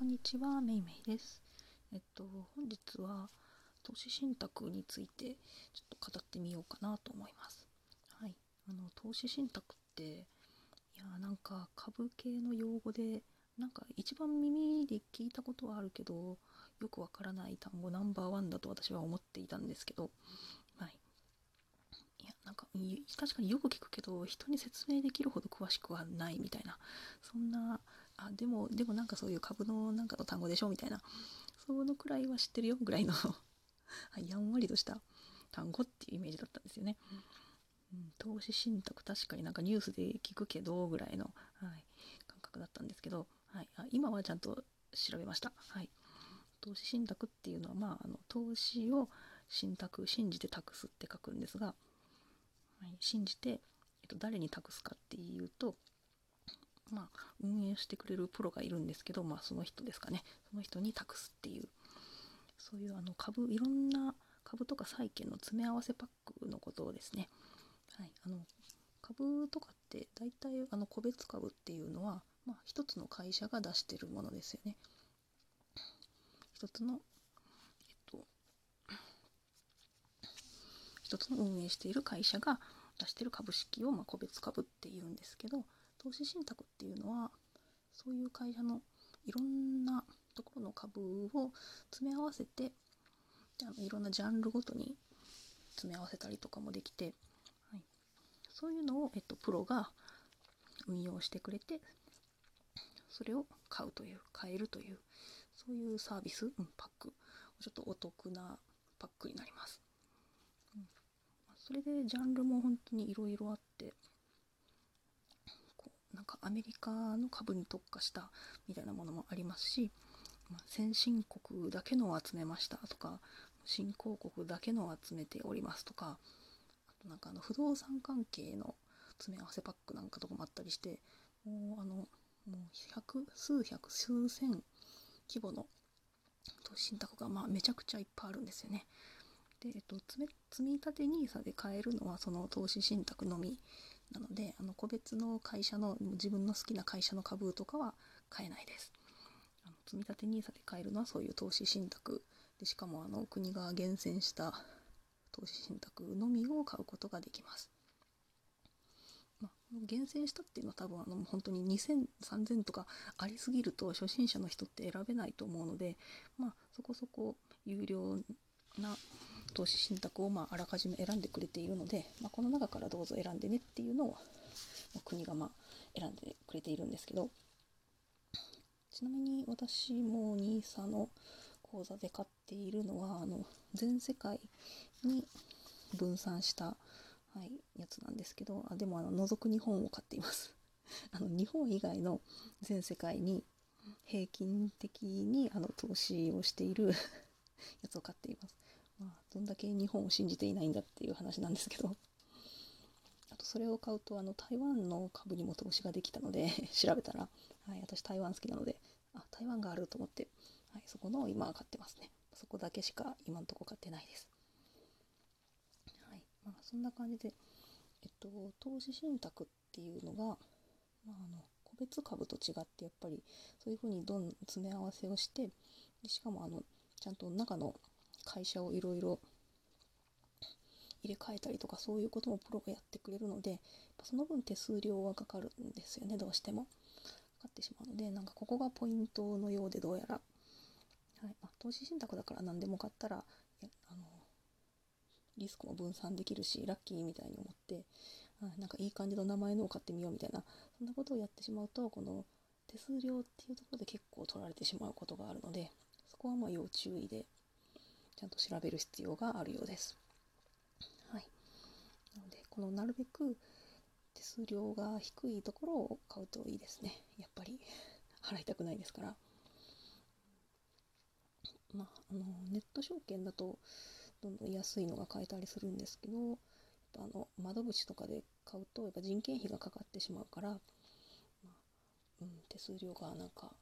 こんにちは、めいめいです。えっと、本日は投資信託についてちょっと語ってみようかなと思います。はい。あの、投資信託って、いや、なんか株系の用語で、なんか一番耳で聞いたことはあるけど、よくわからない単語ナンバーワンだと私は思っていたんですけど、はい。いや、なんか、確かによく聞くけど、人に説明できるほど詳しくはないみたいな、そんな、あ、でも、でもなんかそういう株のなんかの単語でしょみたいな、そのくらいは知ってるよぐらいの やんわりとした単語っていうイメージだったんですよね。うん、投資信託確かになんかニュースで聞くけどぐらいの、はい、感覚だったんですけど、はい、あ今はちゃんと調べました。はい、投資信託っていうのは、まあ、あの投資を信託信じて託すって書くんですが、はい、信じて、えっと、誰に託すかっていうと、まあ、運営してくれるプロがいるんですけど、まあ、その人ですかねその人に託すっていうそういうあの株いろんな株とか債券の詰め合わせパックのことをですね。はい、あの株とかって大体あの個別株っていうのは、まあ、一つの会社が出してるものですよね。一つの、えっと、一つの運営している会社が出してる株式を、まあ、個別株っていうんですけど投資信託っていうのはそういう会社のいろんなところの株を詰め合わせてあのいろんなジャンルごとに詰め合わせたりとかもできて、はい、そういうのを、えっと、プロが運用してくれてそれを買うという買えるというそういうサービス、うん、パックちょっとお得なパックになります。うん、それでジャンルも本当にいろいろあってかアメリカの株に特化したみたいなものもありますし、まあ、先進国だけのを集めましたとか新興国だけのを集めておりますとかあとなんかあの不動産関係の詰め合わせパックなんかとかもあったりしてもうあのもう百数百数千規模の投資信託がまあめちゃくちゃいっぱいあるんですよね。で、えっと、積み立て NISA で買えるのはその投資信託のみなのであの個別の会社の自分の好きな会社の株とかは買えないです。あの積立 NISA で買えるのはそういう投資信託でしかもあの国が厳選した投資信託のみを買うことができます。ま、厳選したっていうのは多分あの本当に2000、3000とかありすぎると初心者の人って選べないと思うので、まあ、そこそこ有料投資信託をまああらかじめ選んでくれているので、まあ、この中からどうぞ選んでねっていうのを国がまあ選んでくれているんですけどちなみに私も NISA の口座で買っているのはあの全世界に分散した、はい、やつなんですけどあでもあの除く日本を買っています あの日本以外の全世界に平均的にあの投資をしている やつを買っています。まあ、どんだけ日本を信じていないんだっていう話なんですけど。あと、それを買うと、あの、台湾の株にも投資ができたので 調べたら、はい、私台湾好きなので、あ、台湾があると思って、はい、そこの今買ってますね。そこだけしか今のとこ買ってないです。はい、まあ、そんな感じで、えっと、投資信託っていうのが、まあ、あの、個別株と違ってやっぱりそういうふうにどんどん詰め合わせをしてでしかもあのちゃんと中の会社をいろいろ入れ替えたりとかそういうこともプロがやってくれるのでその分手数料はかかるんですよねどうしても。かかってしまうのでなんかここがポイントのようでどうやら、はい。まあ、投資信託だから何でも買ったらあのリスクも分散できるしラッキーみたいに思ってなんかいい感じの名前のを買ってみようみたいなそんなことをやってしまうとこの手数料っていうところで結構取られてしまうことがあるのでそこはまあ要注意で。ちゃんと調べる必要があるようです。はい。なのでこのなるべく手数料が低いところを買うといいですね。やっぱり払いたくないですから。まあ、あのネット証券だとどんどん安いのが買えたりするんですけどやっぱあの窓口とかで買うとやっぱ人件費がかかってしまうから、まあうん、手数料がなんか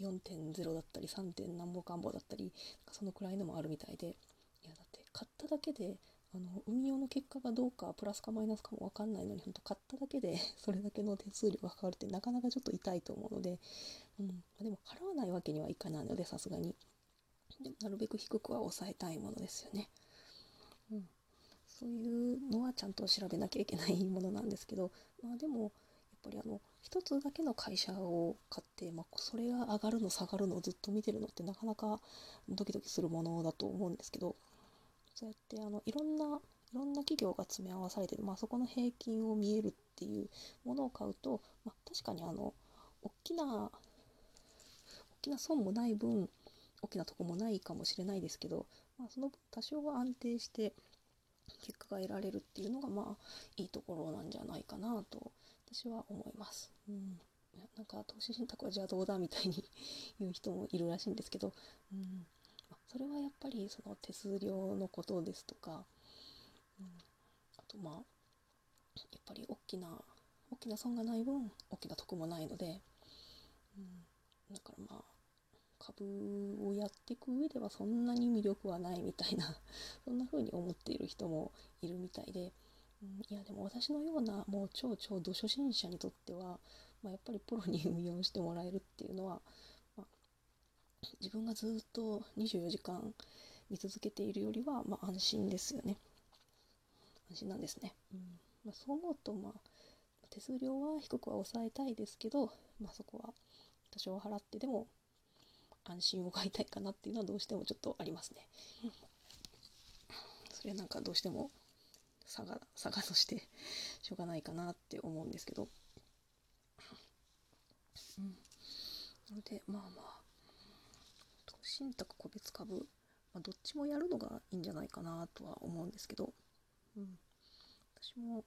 4.0だったり 3. 点何ぼかんぼだったりそのくらいのもあるみたいで。いやだって買っただけであの運用の結果がどうかプラスかマイナスかも分かんないのに本当買っただけで それだけの手数料がかかるってなかなかちょっと痛いと思うので、うん、でも払わないわけにはいかないのでさすがに。でもなるべく低くは抑えたいものですよね、うん、そういうのはちゃんと調べなきゃいけないものなんですけど。まあでもやっぱりあの一つだけの会社を買って、まあ、それが上がるの下がるのをずっと見てるのってなかなかドキドキするものだと思うんですけどそうやってあのいろんないろんな企業が詰め合わされてる、まあ、そこの平均を見えるっていうものを買うと、まあ、確かにあの大きな大きな損もない分大きなとこもないかもしれないですけど、まあ、その分多少は安定して結果が得られるっていうのがまあいいところなんじゃないかなと私は思います。うん。なんか投資信託はじゃあどうだみたいに言う人もいるらしいんですけど、うん。それはやっぱりその手数料のことですとか、うん、あとまあやっぱり大きな大きな損がない分大きな得もないので、うん、だからまあ株をやっていく上ではそんなに魅力はないみたいなそんな風に思っている人もいるみたいで、うん、いやでも私のようなもう超超ど初心者にとっては、まあ、やっぱりプロに運用してもらえるっていうのは、まあ、自分がずっと24時間見続けているよりは、まあ、安心ですよね。安心なんですね。うんまあ、そう思うと、まあ、手数料は低くは抑えたいですけど、まあ、そこは多少払ってでも安心を買いたいかなっていうのはどうしてもちょっとありますね。それはなんかどうしても差が差がとしてしょうがないかなって思うんですけど。うん、のでまあまあ投資信託個別株、まあ、どっちもやるのがいいんじゃないかなとは思うんですけど、うん、私も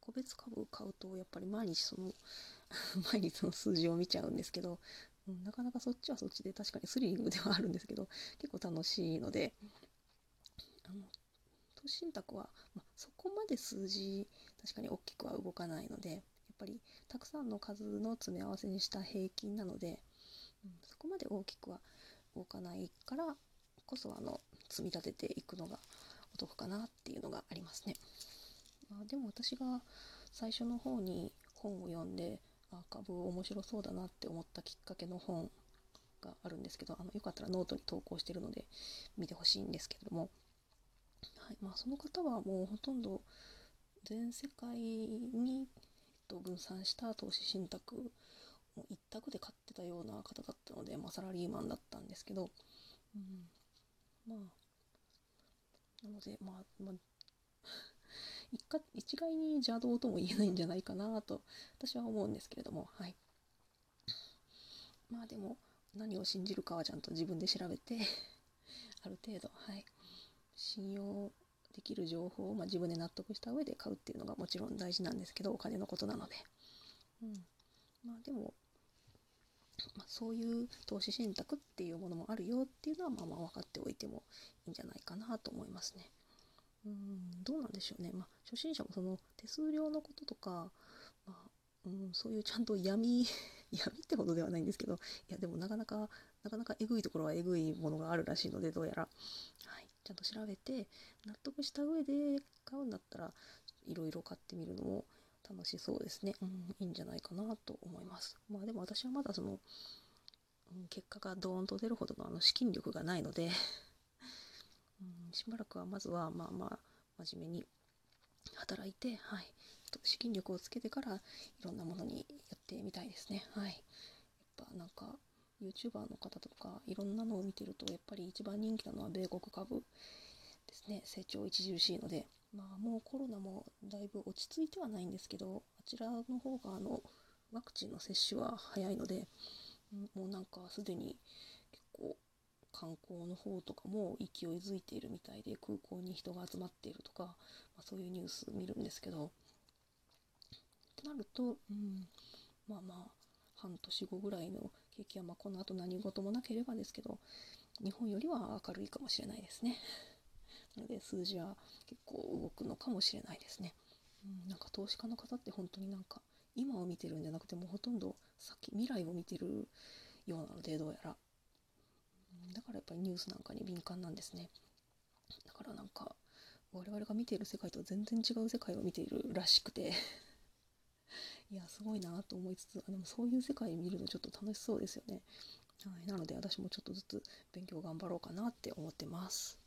個別株買うとやっぱり毎日その 毎日の数字を見ちゃうんですけど、うん、なかなかそっちはそっちで確かにスリリングではあるんですけど結構楽しいので。あの投資信託は、まそこまで数字確かに大きくは動かないのでやっぱりたくさんの数の詰め合わせにした平均なので、うん、そこまで大きくは動かないからこそあの積み立てていくのがお得かなっていうのがありますね。まあ、でも私が最初の方に本を読んであ株面白そうだなって思ったきっかけの本があるんですけどあのよかったらノートに投稿してるので見てほしいんですけれども、はい。まあ、その方はもうほとんど全世界に、えっと、分散した投資信託を一択で買ってたような方だったので、まあ、サラリーマンだったんですけど、うん、まあなのでまあ、まあ 一か一概に邪道とも言えないんじゃないかなと私は思うんですけれどもはい。まあでも何を信じるかはちゃんと自分で調べて ある程度はい。信用できる情報を、まあ、自分で納得した上で買うっていうのがもちろん大事なんですけどお金のことなので、うん、まあでも、まあ、そういう投資信託っていうものもあるよっていうのはまあまあ分かっておいてもいいんじゃないかなと思いますね。うん。どうなんでしょうね、まあ、初心者もその手数料のこととか、まあうん、そういうちゃんと闇 闇ってほどではないんですけどいやでもなかなかなかなかえぐいところはえぐいものがあるらしいのでどうやら、はい、ちゃんと調べて納得した上で買うんだったらいろいろ買ってみるのも楽しそうですね、うん、いいんじゃないかなと思います。まあでも私はまだその、うん、結果がドーンと出るほどのあの資金力がないので うん、しばらくはまずはまあまあ真面目に働いて、はい、資金力をつけてからいろんなものにやってみたいですね。はい、やっぱなんか YouTuber の方とかいろんなのを見てるとやっぱり一番人気なのは米国株ですね。成長著しいので。まあもうコロナもだいぶ落ち着いてはないんですけどあちらの方があのワクチンの接種は早いのでもうなんかすでに結構観光の方とかも勢いづいているみたいで空港に人が集まっているとか、まあ、そういうニュース見るんですけど。ってなると、うん、まあまあ半年後ぐらいの景気はまあこの後何事もなければですけど日本よりは明るいかもしれないですね。なので数字は結構動くのかもしれないですね。うん、なんか投資家の方って本当になんか今を見てるんじゃなくてもうほとんど先未来を見てるようなのでどうやらだからやっぱりニュースなんかに敏感なんですねだからなんか我々が見ている世界とは全然違う世界を見ているらしくていやすごいなと思いつつあでもそういう世界見るのちょっと楽しそうですよね。はい、なので私もちょっとずつ勉強頑張ろうかなって思ってます。